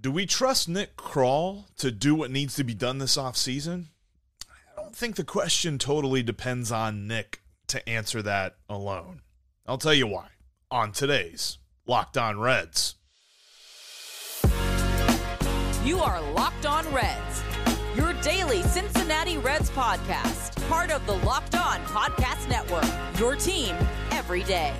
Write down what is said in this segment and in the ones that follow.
Do we trust Nick Krall to do what needs to be done this offseason? I don't think the question totally depends on Nick to answer that alone. I'll tell you why on today's Locked On Reds. You are Locked On Reds, your daily Cincinnati Reds podcast, part of the Locked On Podcast Network, your team every day.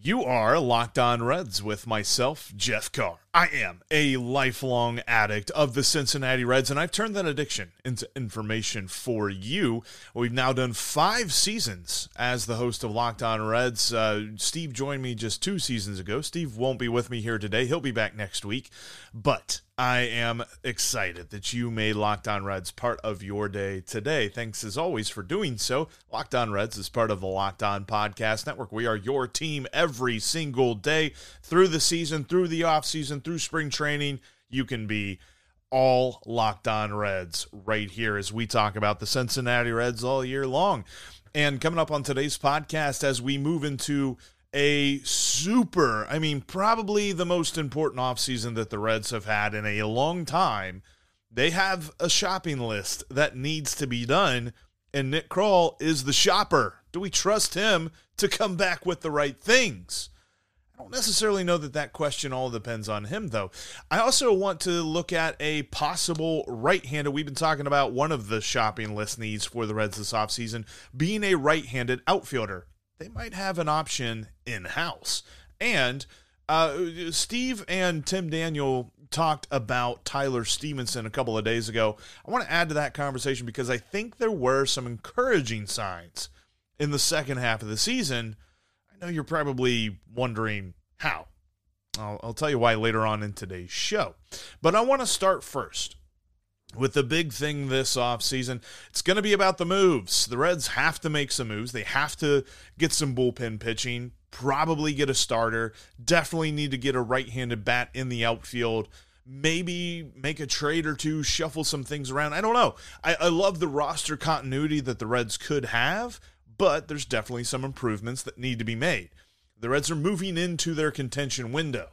You are Locked On Reds with myself, Jeff Carr. I am a lifelong addict of the Cincinnati Reds, and I've turned that addiction into information for you. We've now done five seasons as the host of Locked On Reds. Uh, Steve joined me just two seasons ago. Steve won't be with me here today, he'll be back next week. But I am excited that you made Locked On Reds part of your day today. Thanks as always for doing so. Locked On Reds is part of the Locked On Podcast Network. We are your team every single day through the season, through the offseason, through spring training, you can be all locked on Reds right here as we talk about the Cincinnati Reds all year long. And coming up on today's podcast, as we move into a super, I mean, probably the most important offseason that the Reds have had in a long time, they have a shopping list that needs to be done. And Nick Krall is the shopper. Do we trust him to come back with the right things? I don't necessarily know that that question all depends on him, though. I also want to look at a possible right handed. We've been talking about one of the shopping list needs for the Reds this offseason being a right handed outfielder. They might have an option in house. And uh, Steve and Tim Daniel talked about Tyler Stephenson a couple of days ago. I want to add to that conversation because I think there were some encouraging signs in the second half of the season I know you're probably wondering how. I'll, I'll tell you why later on in today's show. But I want to start first with the big thing this offseason. It's going to be about the moves. The Reds have to make some moves. They have to get some bullpen pitching, probably get a starter, definitely need to get a right handed bat in the outfield. Maybe make a trade or two, shuffle some things around. I don't know. I, I love the roster continuity that the Reds could have, but there's definitely some improvements that need to be made. The Reds are moving into their contention window.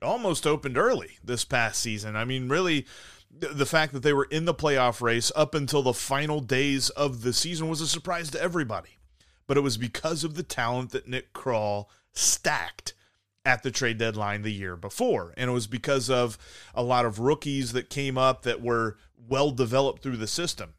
It almost opened early this past season. I mean, really, the fact that they were in the playoff race up until the final days of the season was a surprise to everybody. But it was because of the talent that Nick Krall stacked at the trade deadline the year before. And it was because of a lot of rookies that came up that were well developed through the system.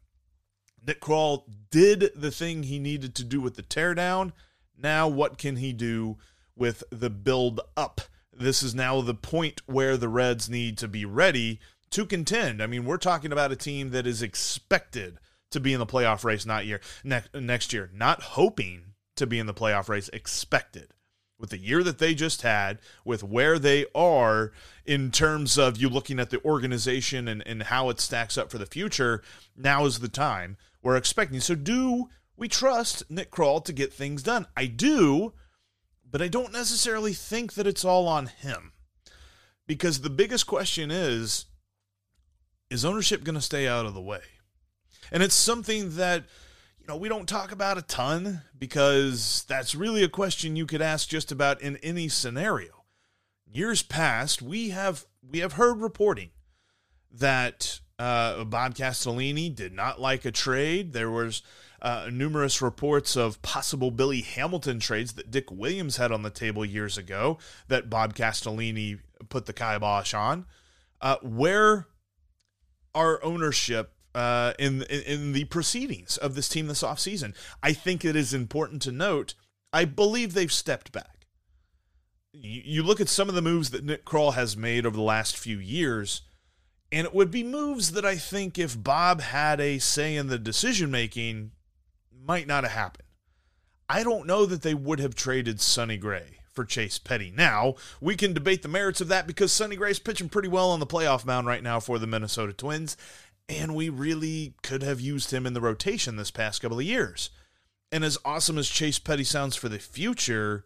Nick Krall did the thing he needed to do with the teardown. Now, what can he do with the build up? This is now the point where the Reds need to be ready to contend. I mean, we're talking about a team that is expected to be in the playoff race not year next next year, not hoping to be in the playoff race, expected. With the year that they just had, with where they are in terms of you looking at the organization and, and how it stacks up for the future, now is the time we're expecting. So, do we trust Nick Krall to get things done? I do, but I don't necessarily think that it's all on him. Because the biggest question is is ownership going to stay out of the way? And it's something that you know, we don't talk about a ton because that's really a question you could ask just about in any scenario. Years past, we have we have heard reporting that uh, Bob Castellini did not like a trade. There was uh, numerous reports of possible Billy Hamilton trades that Dick Williams had on the table years ago that Bob Castellini put the kibosh on. Uh, where our ownership uh, in, in, in the proceedings of this team this offseason, I think it is important to note. I believe they've stepped back. You, you look at some of the moves that Nick Krall has made over the last few years and it would be moves that I think if Bob had a say in the decision making, might not have happened. I don't know that they would have traded Sonny Gray for Chase Petty. Now, we can debate the merits of that because Sonny Gray's pitching pretty well on the playoff mound right now for the Minnesota Twins, and we really could have used him in the rotation this past couple of years. And as awesome as Chase Petty sounds for the future,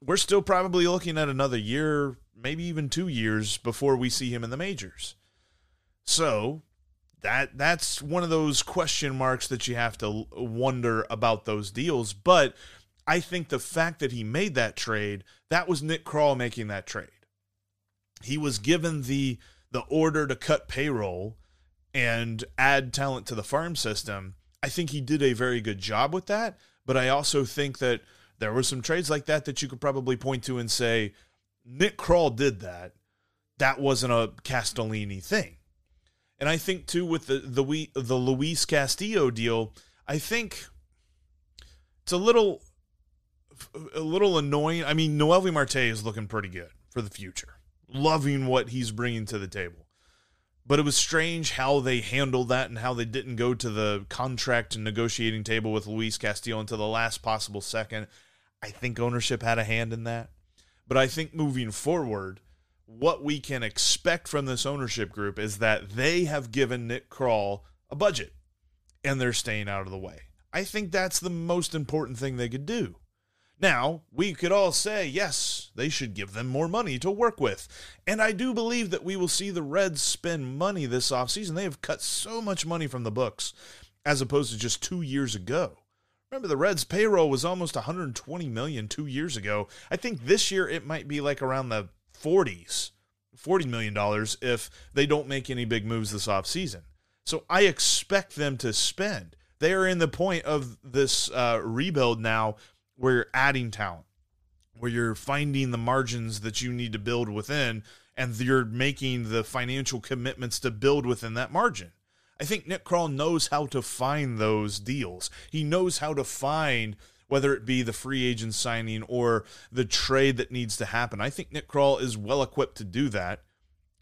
we're still probably looking at another year, maybe even two years before we see him in the majors. So that that's one of those question marks that you have to wonder about those deals. But I think the fact that he made that trade, that was Nick Krall making that trade. He was given the the order to cut payroll and add talent to the farm system, I think he did a very good job with that. But I also think that there were some trades like that that you could probably point to and say, Nick Krall did that. That wasn't a Castellini thing. And I think too with the the the Luis Castillo deal, I think it's a little a little annoying. I mean, Noelvi Marte is looking pretty good for the future. Loving what he's bringing to the table. But it was strange how they handled that and how they didn't go to the contract and negotiating table with Luis Castillo until the last possible second. I think ownership had a hand in that. But I think moving forward, what we can expect from this ownership group is that they have given Nick Krall a budget and they're staying out of the way. I think that's the most important thing they could do. Now, we could all say, yes, they should give them more money to work with. And I do believe that we will see the Reds spend money this offseason. They have cut so much money from the books as opposed to just two years ago. Remember, the Reds' payroll was almost 120 million two years ago. I think this year it might be like around the 40s, 40 million dollars if they don't make any big moves this offseason. So I expect them to spend. They are in the point of this uh, rebuild now where you're adding talent, where you're finding the margins that you need to build within, and you're making the financial commitments to build within that margin. I think Nick Krall knows how to find those deals. He knows how to find whether it be the free agent signing or the trade that needs to happen. I think Nick Krall is well equipped to do that.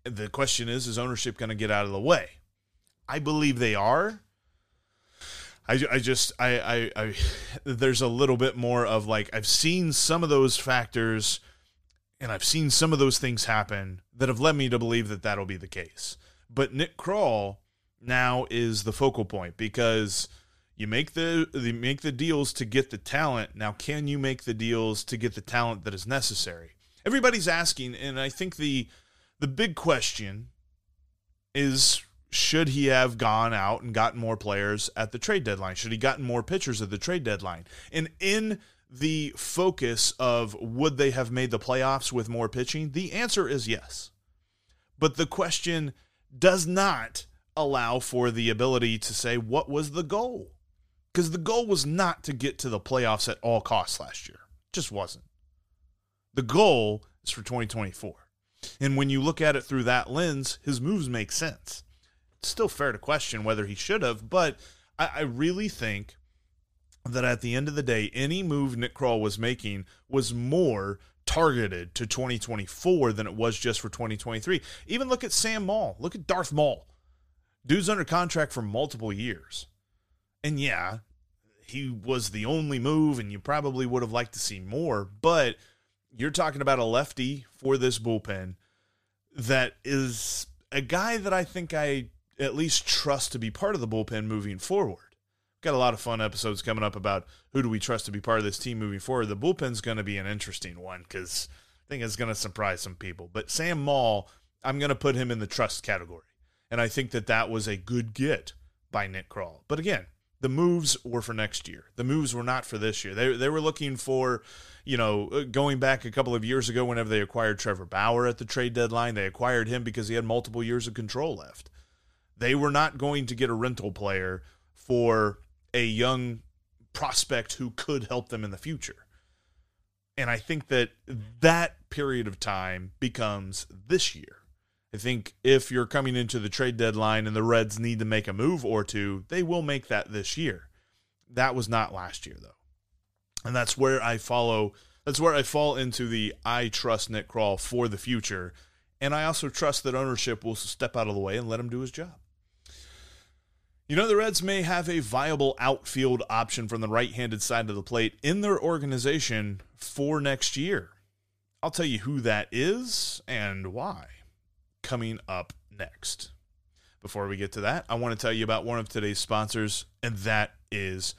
The question is, is ownership going to get out of the way? I believe they are. I, I just I, I I there's a little bit more of like I've seen some of those factors and I've seen some of those things happen that have led me to believe that that'll be the case. But Nick Krall now is the focal point because you make the you make the deals to get the talent. Now, can you make the deals to get the talent that is necessary? Everybody's asking, and I think the the big question is should he have gone out and gotten more players at the trade deadline? Should he gotten more pitchers at the trade deadline? And in the focus of would they have made the playoffs with more pitching? The answer is yes. But the question does not allow for the ability to say what was the goal? Because the goal was not to get to the playoffs at all costs last year. Just wasn't. The goal is for 2024. And when you look at it through that lens, his moves make sense It's still fair to question whether he should have, but I, I really think that at the end of the day, any move Nick Krall was making was more targeted to 2024 than it was just for 2023. Even look at Sam Moll. Look at Darth Maule. Dude's under contract for multiple years. And yeah, he was the only move, and you probably would have liked to see more, but you're talking about a lefty for this bullpen that is a guy that I think I at least trust to be part of the bullpen moving forward. Got a lot of fun episodes coming up about who do we trust to be part of this team moving forward. The bullpen's going to be an interesting one because I think it's going to surprise some people. But Sam Moll, I'm going to put him in the trust category. And I think that that was a good get by Nick Krall. But again, the moves were for next year. The moves were not for this year. They, they were looking for, you know, uh, going back a couple of years ago, whenever they acquired Trevor Bauer at the trade deadline, they acquired him because he had multiple years of control left. They were not going to get a rental player for a young prospect who could help them in the future. And I think that that period of time becomes this year. I think if you're coming into the trade deadline and the Reds need to make a move or two, they will make that this year. That was not last year, though. And that's where I follow, that's where I fall into the I trust Nick Krall for the future. And I also trust that ownership will step out of the way and let him do his job. You know, the Reds may have a viable outfield option from the right handed side of the plate in their organization for next year. I'll tell you who that is and why coming up next. Before we get to that, I want to tell you about one of today's sponsors, and that is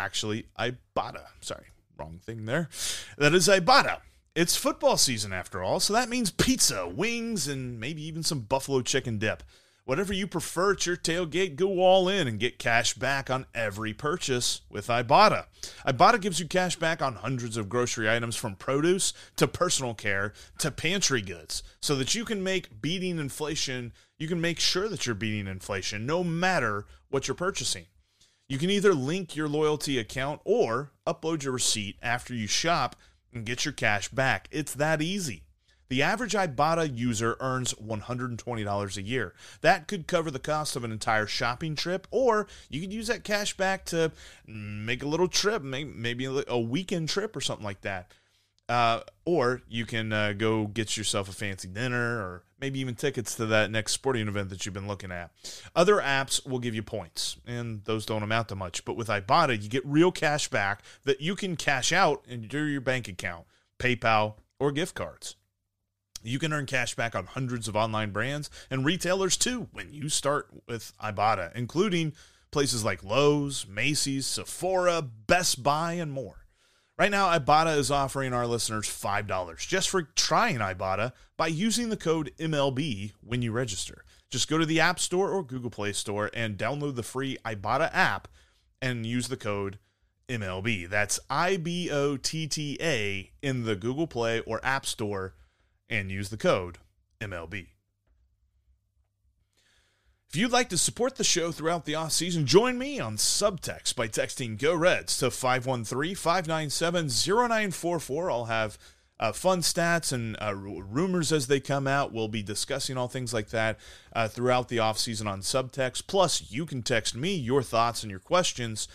actually Ibotta. Sorry, wrong thing there. That is Ibotta. It's football season after all, so that means pizza, wings, and maybe even some buffalo chicken dip. Whatever you prefer at your tailgate, go all in and get cash back on every purchase with Ibotta. Ibotta gives you cash back on hundreds of grocery items from produce to personal care to pantry goods so that you can make beating inflation, you can make sure that you're beating inflation no matter what you're purchasing. You can either link your loyalty account or upload your receipt after you shop and get your cash back. It's that easy. The average Ibotta user earns $120 a year. That could cover the cost of an entire shopping trip, or you could use that cash back to make a little trip, maybe a weekend trip or something like that. Uh, or you can uh, go get yourself a fancy dinner or maybe even tickets to that next sporting event that you've been looking at. Other apps will give you points, and those don't amount to much. But with Ibotta, you get real cash back that you can cash out into your bank account, PayPal, or gift cards. You can earn cash back on hundreds of online brands and retailers too when you start with Ibotta, including places like Lowe's, Macy's, Sephora, Best Buy, and more. Right now, Ibotta is offering our listeners $5 just for trying Ibotta by using the code MLB when you register. Just go to the App Store or Google Play Store and download the free Ibotta app and use the code MLB. That's I B O T T A in the Google Play or App Store and use the code MLB. If you'd like to support the show throughout the off season, join me on Subtext by texting Go Reds to 513 597 0944. I'll have uh, fun stats and uh, rumors as they come out. We'll be discussing all things like that uh, throughout the off season on Subtext. Plus, you can text me your thoughts and your questions.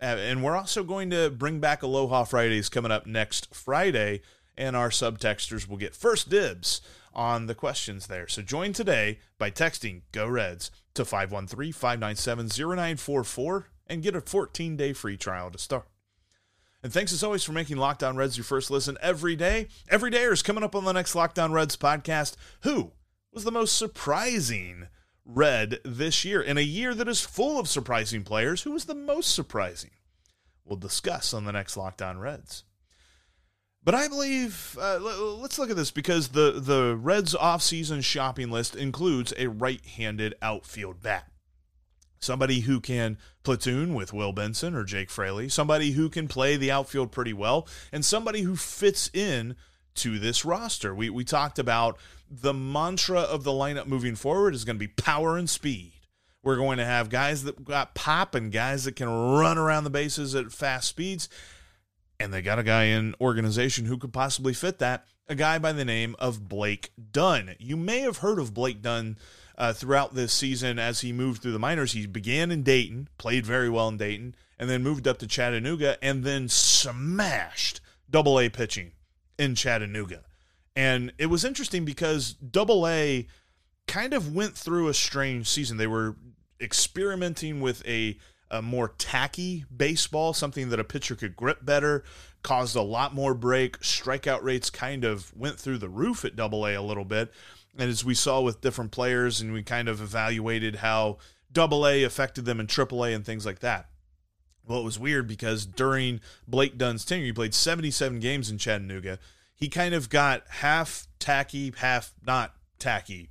Uh, and we're also going to bring back Aloha Fridays coming up next Friday and our subtexters will get first dibs on the questions there. So join today by texting Go Reds to 513 597 0944 and get a 14 day free trial to start. And thanks as always for making Locked On Reds your first listen every day. Every day is coming up on the next Locked On Reds podcast. Who was the most surprising Red this year? In a year that is full of surprising players, who was the most surprising? We'll discuss on the next Locked On Reds. But I believe uh, let's look at this because the the Reds offseason shopping list includes a right-handed outfield bat. Somebody who can platoon with Will Benson or Jake Fraley, somebody who can play the outfield pretty well, and somebody who fits in to this roster. We we talked about the mantra of the lineup moving forward is going to be power and speed. We're going to have guys that got pop and guys that can run around the bases at fast speeds and they got a guy in organization who could possibly fit that, a guy by the name of Blake Dunn. You may have heard of Blake Dunn uh, throughout this season as he moved through the minors. He began in Dayton, played very well in Dayton, and then moved up to Chattanooga and then smashed double A pitching in Chattanooga. And it was interesting because double A kind of went through a strange season. They were experimenting with a a more tacky baseball, something that a pitcher could grip better, caused a lot more break. Strikeout rates kind of went through the roof at Double A a little bit. And as we saw with different players, and we kind of evaluated how Double A affected them in Triple A and things like that. Well, it was weird because during Blake Dunn's tenure, he played 77 games in Chattanooga. He kind of got half tacky, half not tacky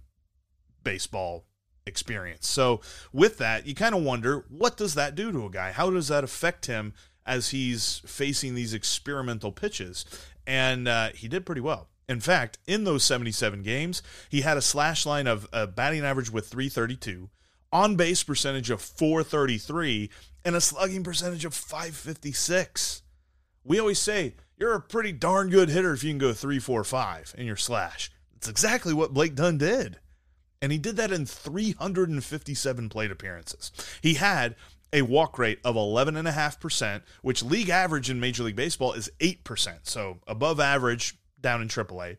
baseball experience. So with that, you kind of wonder what does that do to a guy? How does that affect him as he's facing these experimental pitches? And uh, he did pretty well. In fact, in those 77 games, he had a slash line of a batting average with 332, on base percentage of 433, and a slugging percentage of 556. We always say you're a pretty darn good hitter if you can go 345 in your slash. It's exactly what Blake Dunn did and he did that in 357 plate appearances. He had a walk rate of 11.5%, which league average in Major League Baseball is 8%, so above average down in AAA.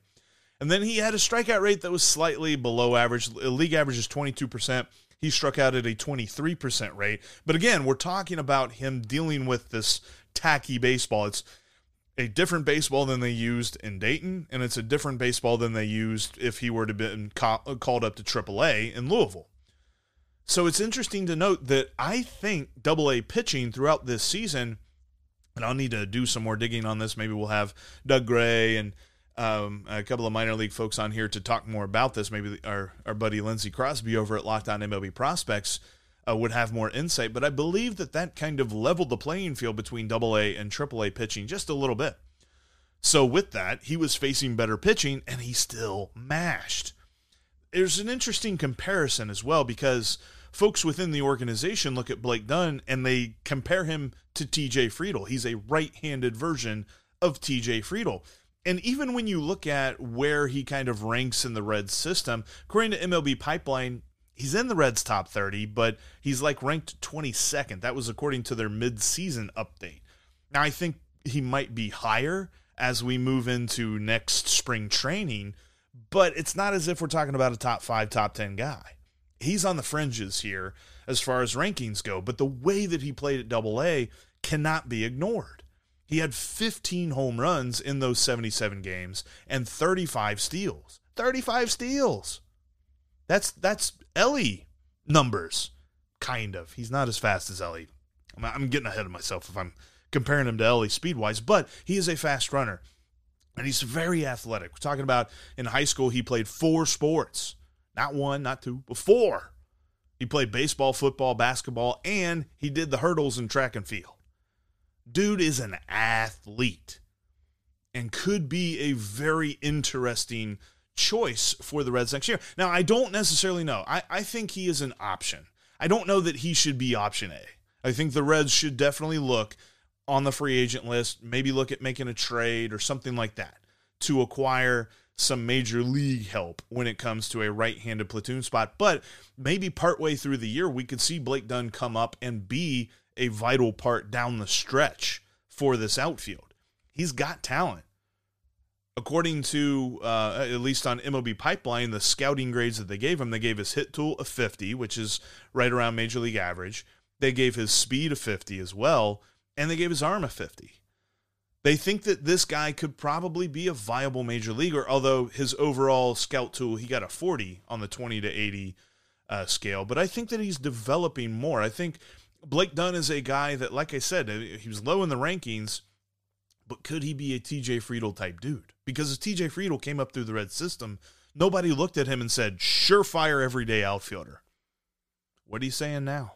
And then he had a strikeout rate that was slightly below average. League average is 22%. He struck out at a 23% rate. But again, we're talking about him dealing with this tacky baseball. It's a different baseball than they used in Dayton, and it's a different baseball than they used if he were to be called up to AAA in Louisville. So it's interesting to note that I think Double A pitching throughout this season, and I'll need to do some more digging on this. Maybe we'll have Doug Gray and um, a couple of minor league folks on here to talk more about this. Maybe our, our buddy Lindsey Crosby over at Locked On MLB Prospects uh, would have more insight. But I believe that that kind of leveled the playing field between Double A and Triple A pitching just a little bit. So with that, he was facing better pitching, and he still mashed. There's an interesting comparison as well because folks within the organization look at Blake Dunn and they compare him to TJ Friedl. He's a right-handed version of TJ Friedl. And even when you look at where he kind of ranks in the Reds system, according to MLB Pipeline, he's in the Reds top 30, but he's like ranked 22nd. That was according to their mid-season update. Now I think he might be higher as we move into next spring training, but it's not as if we're talking about a top 5, top 10 guy. He's on the fringes here as far as rankings go, but the way that he played at Double A cannot be ignored. He had 15 home runs in those 77 games and 35 steals. 35 steals. That's that's Elly numbers, kind of. He's not as fast as Elly. I'm, I'm getting ahead of myself if I'm comparing him to Elly speed wise, but he is a fast runner. And he's very athletic. We're talking about in high school, he played four sports. Not one, not two, but four. He played baseball, football, basketball, and he did the hurdles in track and field. Dude is an athlete and could be a very interesting choice for the Reds next year. Now, I don't necessarily know. I, I think he is an option. I don't know that he should be option A. I think the Reds should definitely look on the free agent list, maybe look at making a trade or something like that to acquire some major league help when it comes to a right handed platoon spot. But maybe partway through the year, we could see Blake Dunn come up and be a vital part down the stretch for this outfield. He's got talent. According to, uh, at least on MLB Pipeline, the scouting grades that they gave him, they gave his hit tool a 50, which is right around major league average. They gave his speed a 50 as well, and they gave his arm a 50. They think that this guy could probably be a viable major leaguer, although his overall scout tool, he got a 40 on the 20 to 80 uh, scale. But I think that he's developing more. I think Blake Dunn is a guy that, like I said, uh, he was low in the rankings, but could he be a TJ Friedl type dude? Because as TJ Friedl came up through the red system, nobody looked at him and said, surefire everyday outfielder. What are you saying now?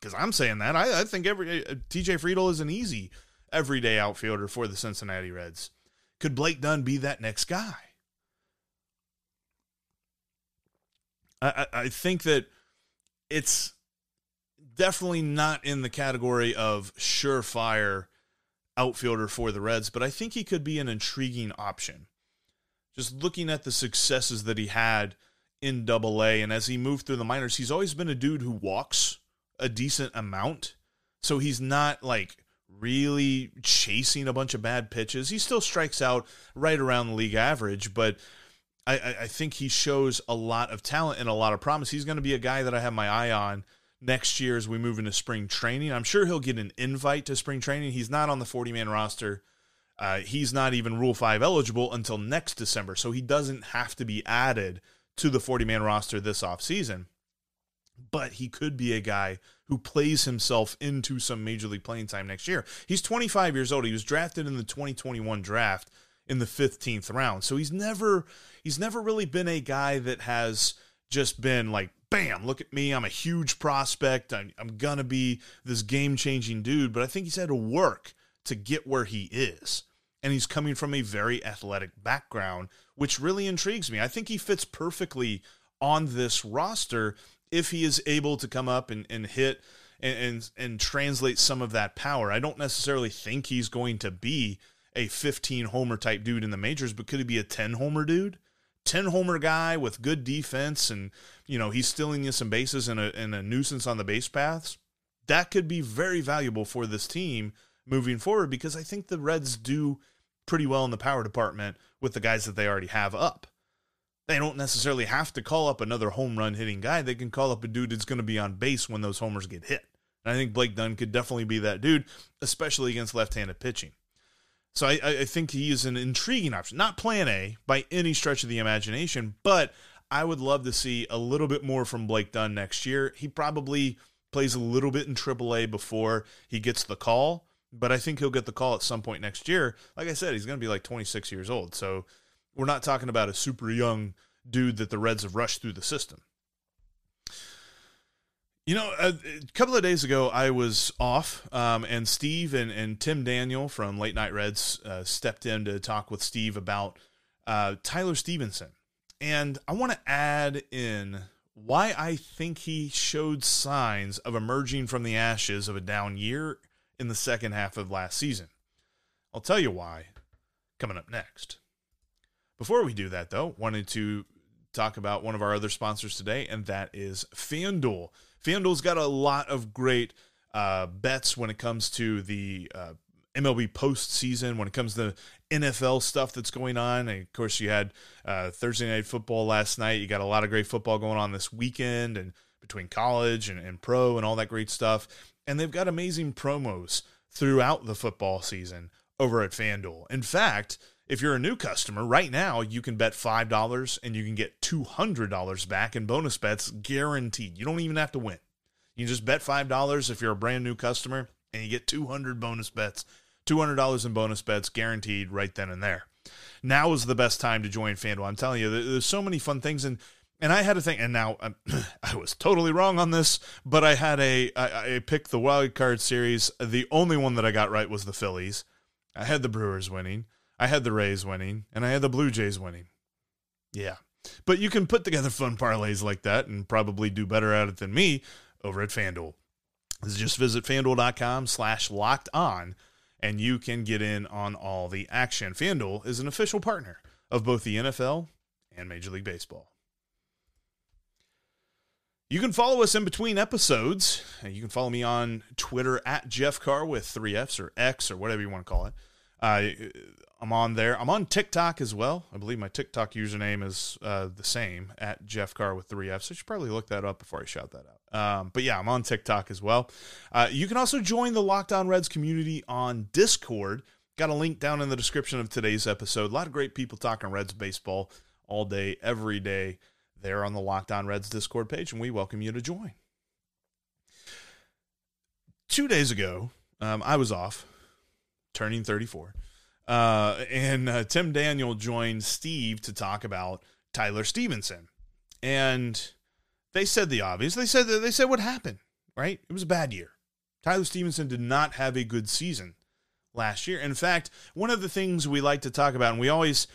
Because I'm saying that. I, I think every uh, TJ Friedl is an easy everyday outfielder for the Cincinnati Reds. Could Blake Dunn be that next guy? I, I, I think that it's definitely not in the category of surefire outfielder for the Reds, but I think he could be an intriguing option. Just looking at the successes that he had in double A, and as he moved through the minors, he's always been a dude who walks a decent amount. So he's not like really chasing a bunch of bad pitches. He still strikes out right around the league average, but I, I think he shows a lot of talent and a lot of promise. He's going to be a guy that I have my eye on next year as we move into spring training. I'm sure he'll get an invite to spring training. He's not on the 40 man roster. Uh, he's not even Rule 5 eligible until next December, so he doesn't have to be added to the 40 man roster this offseason. But he could be a guy who plays himself into some major league playing time next year. He's 25 years old. He was drafted in the 2021 draft in the 15th round. So he's never he's never really been a guy that has just been like bam, look at me. I'm a huge prospect. I'm, I'm going to be this game changing dude. But I think he's had to work to get where he is. And he's coming from a very athletic background, which really intrigues me. I think he fits perfectly on this roster if he is able to come up and, and hit and, and, and translate some of that power. I don't necessarily think he's going to be a 15 homer type dude in the majors, but could he be a 10 homer dude? 10 homer guy with good defense and you know he's stealing you some bases and a, and a nuisance on the base paths that could be very valuable for this team moving forward because i think the reds do pretty well in the power department with the guys that they already have up. They don't necessarily have to call up another home run hitting guy. They can call up a dude that's going to be on base when those homers get hit. And i think blake dunn could definitely be that dude especially against left-handed pitching so I, I think he is an intriguing option. Not plan A by any stretch of the imagination, but I would love to see a little bit more from Blake Dunn next year. He probably plays a little bit in AAA before he gets the call, but I think he'll get the call at some point next year. Like I said, he's going to be like 26 years old. So We're not talking about a super young dude that the Reds have rushed through the system. You know, a, a, couple of days ago, I was off, um, and Steve and, and Tim Daniel from Late Night Reds uh, stepped in to talk with Steve about uh, Tyler Stephenson. And I want to add in why I think he showed signs of emerging from the ashes of a down year in the second half of last season. I'll tell you why coming up next. Before we do that, though, wanted to talk about one of our other sponsors today, and that is FanDuel. FanDuel's got a lot of great uh, bets when it comes to the uh, MLB postseason, when it comes to NFL stuff that's going on. And of course, you had uh, Thursday night football last night. You got a lot of great football going on this weekend, and between college and, and pro and all that great stuff. And they've got amazing promos throughout the football season over at FanDuel. In fact, if you're a new customer, right now you can bet $5 and you can get $200 back in bonus bets guaranteed. You don't even have to win. You just bet $5 if you're a brand new customer and you get 200 bonus bets, $200 in bonus bets guaranteed right then and there. Now is the best time to join FanDuel. I'm telling you, there's so many fun things and and I had to think, and now um, I was totally wrong on this, but I had a I, I picked the wild card series. The only one that I got right was the Phillies. I had the Brewers winning. I had the Rays winning, and I had the Blue Jays winning. Yeah. But you can put together fun parlays like that and probably do better at it than me over at FanDuel. Just visit fanduel.com slash locked on and you can get in on all the action. FanDuel is an official partner of both the NFL and Major League Baseball. You can follow us in between episodes. You can follow me on Twitter at Jeff Carr with three F's or X or whatever you want to call it. Uh, I'm on there. I'm on TikTok as well. I believe my TikTok username is uh, the same at Jeff Carr with three F's. I should probably look that up before I shout that out. Um, but yeah, I'm on TikTok as well. Uh, you can also join the Locked On Reds community on Discord. Got a link down in the description of today's episode. A lot of great people talking Reds baseball all day, every day there on the Locked On Reds Discord page, and we welcome you to join. Two days ago, um, I was off, turning 34, uh, and uh, Tim Daniel joined Steve to talk about Tyler Stephenson. and they said the obvious. They said they said what happened. Right, it was a bad year. Tyler Stephenson did not have a good season last year. In fact, one of the things we like to talk about, and we always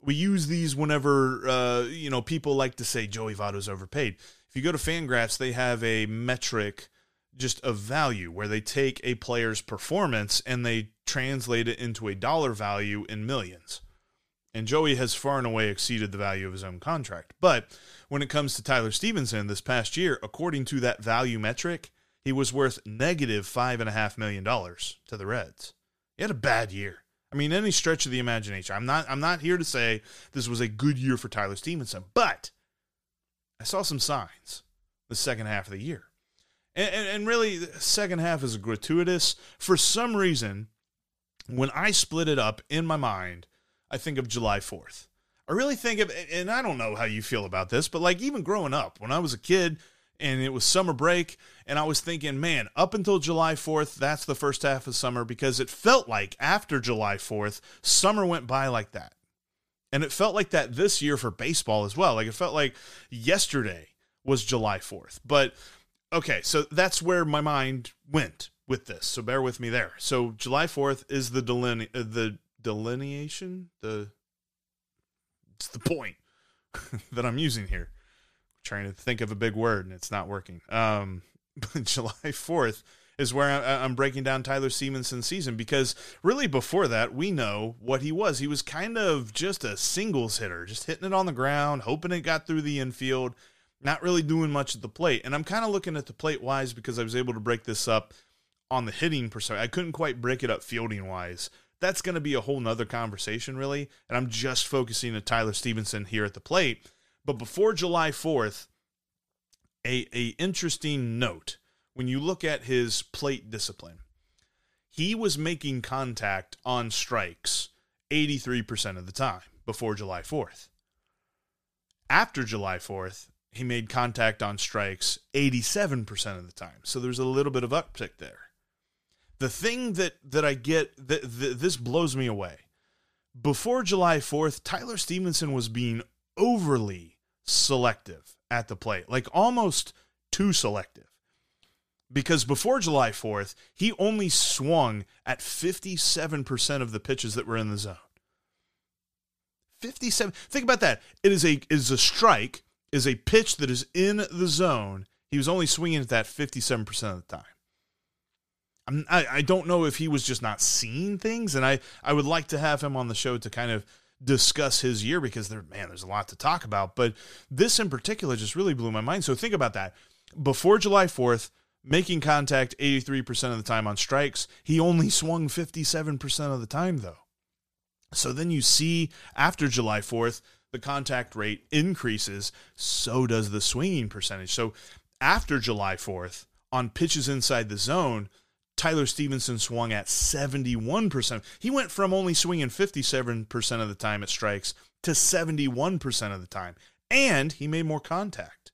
we use these whenever uh, you know people like to say Joey Votto's overpaid. If you go to Fangraphs, they have a metric just of value where they take a player's performance and they translate it into a dollar value in millions. And Joey has far and away exceeded the value of his own contract. But when it comes to Tyler Stephenson this past year, according to that value metric, he was worth negative five and a half million dollars to the Reds. He had a bad year. I mean, any stretch of the imagination. I'm not I'm not here to say this was a good year for Tyler Stephenson, but I saw some signs the second half of the year. And, and, and really, the second half is gratuitous. For some reason, when I split it up in my mind, I think of July 4th. I really think of, and I don't know how you feel about this, but like even growing up, when I was a kid, and it was summer break and I was thinking, man, up until July 4th, that's the first half of summer because it felt like after July 4th, summer went by like that. And it felt like that this year for baseball as well. Like it felt like yesterday was July 4th. But okay, so that's where my mind went with this. So bear with me there. So July 4th is the deline- uh, the delineation, the it's the point that I'm using here trying to think of a big word and it's not working. Um, July 4th is where I, am breaking down Tyler Stephenson's season because really before that, we know what he was. He was kind of just a singles hitter, just hitting it on the ground, hoping it got through the infield, not really doing much at the plate. And I'm kind of looking at the plate wise because I was able to break this up on the hitting perspective. I couldn't quite break it up fielding wise. That's going to be a whole nother conversation, really. And I'm just focusing on Tyler Stephenson here at the plate but before July 4th, a, a interesting note when you look at his plate discipline, he was making contact on strikes 83% of the time before July 4th. After July 4th, he made contact on strikes 87% of the time. So there's a little bit of uptick there. The thing that that I get that, this blows me away before July 4th, Tyler Stephenson was being overly selective at the plate, like almost too selective. Because before July 4th, he only swung at 57% of the pitches that were in the zone. 57. Think about that. It is a is a strike, is a pitch that is in the zone. He was only swinging at that 57% of the time. I'm, I, I don't know if he was just not seeing things, and I, I would like to have him on the show to kind of discuss his year because there, man, there's a lot to talk about. But this in particular just really blew my mind. So think about that. Before July 4th, making contact 83% of the time on strikes, he only swung 57% of the time, though. So then you see after July 4th, the contact rate increases, so does the swinging percentage. So after July 4th, on pitches inside the zone, Tyler Stephenson swung at 71%. He went from only swinging 57% of the time at strikes to 71% of the time. And he made more contact.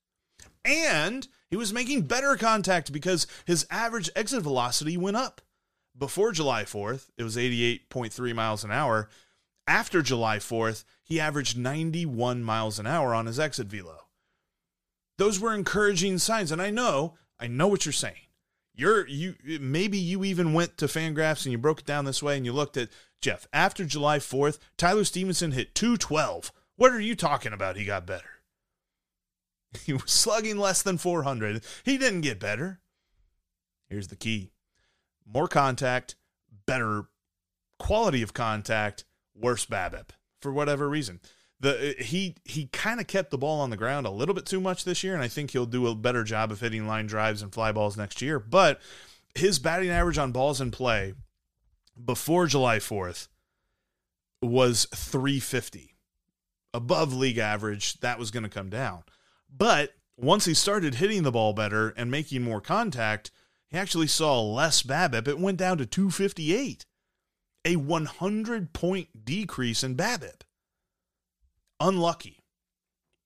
And he was making better contact because his average exit velocity went up. Before July 4th, it was 88.3 miles an hour. After July 4th, he averaged 91 miles an hour on his exit velo. Those were encouraging signs. And I know, I know what you're saying you're you maybe you even went to Fangraphs and you broke it down this way and you looked at Jeff after July 4th, Tyler Stephenson hit 212. What are you talking about? He got better. He was slugging less than 400. He didn't get better. Here's the key. More contact, better quality of contact, worse BABIP for whatever reason the he he kind of kept the ball on the ground a little bit too much this year, and I think he'll do a better job of hitting line drives and fly balls next year. But his batting average on balls in play before July 4th was 350. Above league average, that was going to come down. But once he started hitting the ball better and making more contact, he actually saw less BABIP. It went down to 258, a 100 point decrease in BABIP. unlucky.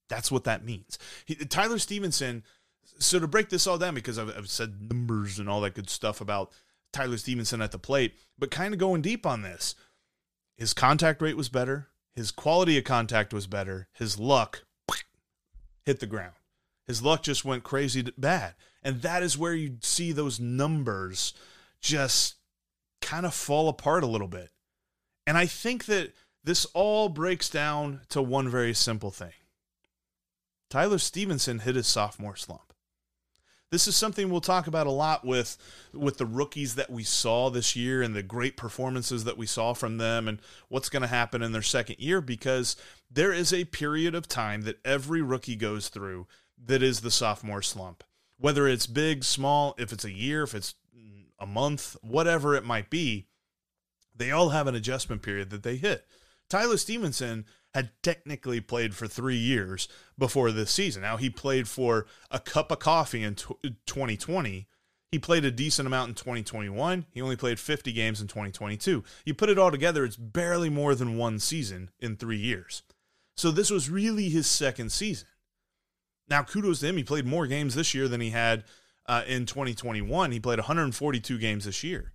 That's what that means. He, Tyler Stephenson. So to break this all down, because I've, I've said numbers and all that good stuff about Tyler Stephenson at the plate, but kind of going deep on this, his contact rate was better. His quality of contact was better. His luck hit the ground. His luck just went crazy bad. And that is where you see those numbers just kind of fall apart a little bit. And I think that this all breaks down to one very simple thing Tyler Stephenson hit his sophomore slump. This is something we'll talk about a lot with with the rookies that we saw this year and the great performances that we saw from them and what's going to happen in their second year because there is a period of time that every rookie goes through that is the sophomore slump. Whether it's big, small, if it's a year, if it's a month, whatever it might be, they all have an adjustment period that they hit. Tyler Stephenson had technically played for three years before this season. Now, he played for a cup of coffee in 2020. He played a decent amount in 2021. He only played 50 games in 2022. You put it all together, it's barely more than one season in three years. So this was really his second season. Now, kudos to him. He played more games this year than he had uh, in 2021. He played 142 games this year.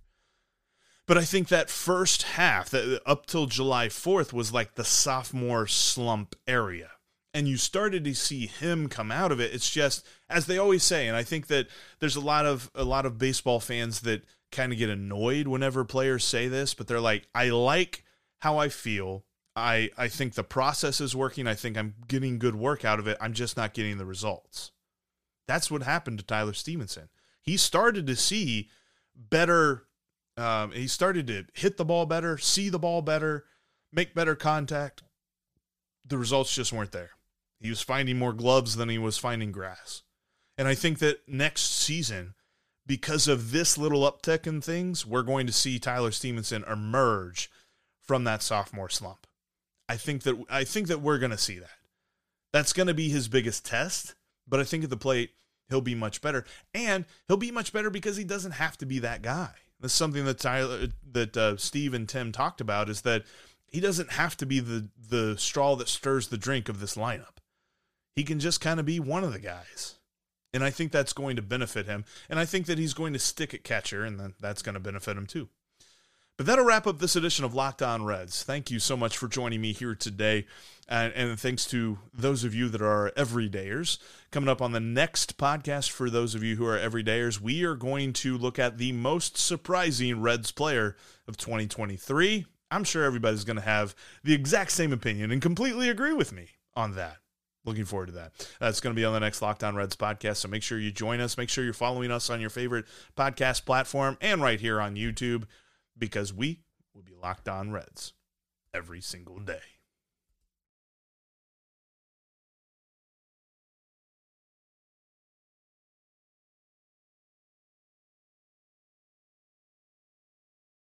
But I think that first half, that up till July 4th, was like the sophomore slump area. And you started to see him come out of it. It's just as they always say, and I think that there's a lot of a lot of baseball fans that kind of get annoyed whenever players say this, but they're like, I like how I feel. I I think the process is working. I think I'm getting good work out of it. I'm just not getting the results. That's what happened to Tyler Stephenson. He started to see better um, he started to hit the ball better, see the ball better, make better contact. The results just weren't there. He was finding more gloves than he was finding grass. And I think that next season, because of this little uptick in things, we're going to see Tyler Stephenson emerge from that sophomore slump. I think that I think that we're going to see that. That's going to be his biggest test, but I think at the plate he'll be much better, and he'll be much better because he doesn't have to be that guy. That's something that Tyler, that uh, Steve and Tim talked about is that he doesn't have to be the the straw that stirs the drink of this lineup. He can just kind of be one of the guys. And I think that's going to benefit him. And I think that he's going to stick at catcher, and that's going to benefit him too. But that'll wrap up this edition of Locked On Reds. Thank you so much for joining me here today. And, and, thanks to those of you that are everydayers. Coming up on the next podcast, for those of you who are everydayers, we are going to look at the most surprising Reds player of 2023. I'm sure everybody's going to have the exact same opinion and completely agree with me on that. Looking forward to that. That's going to be on the next Locked On Reds podcast. So make sure you join us. Make sure you're following us on your favorite podcast platform and right here on YouTube because we will be Locked On Reds every single day.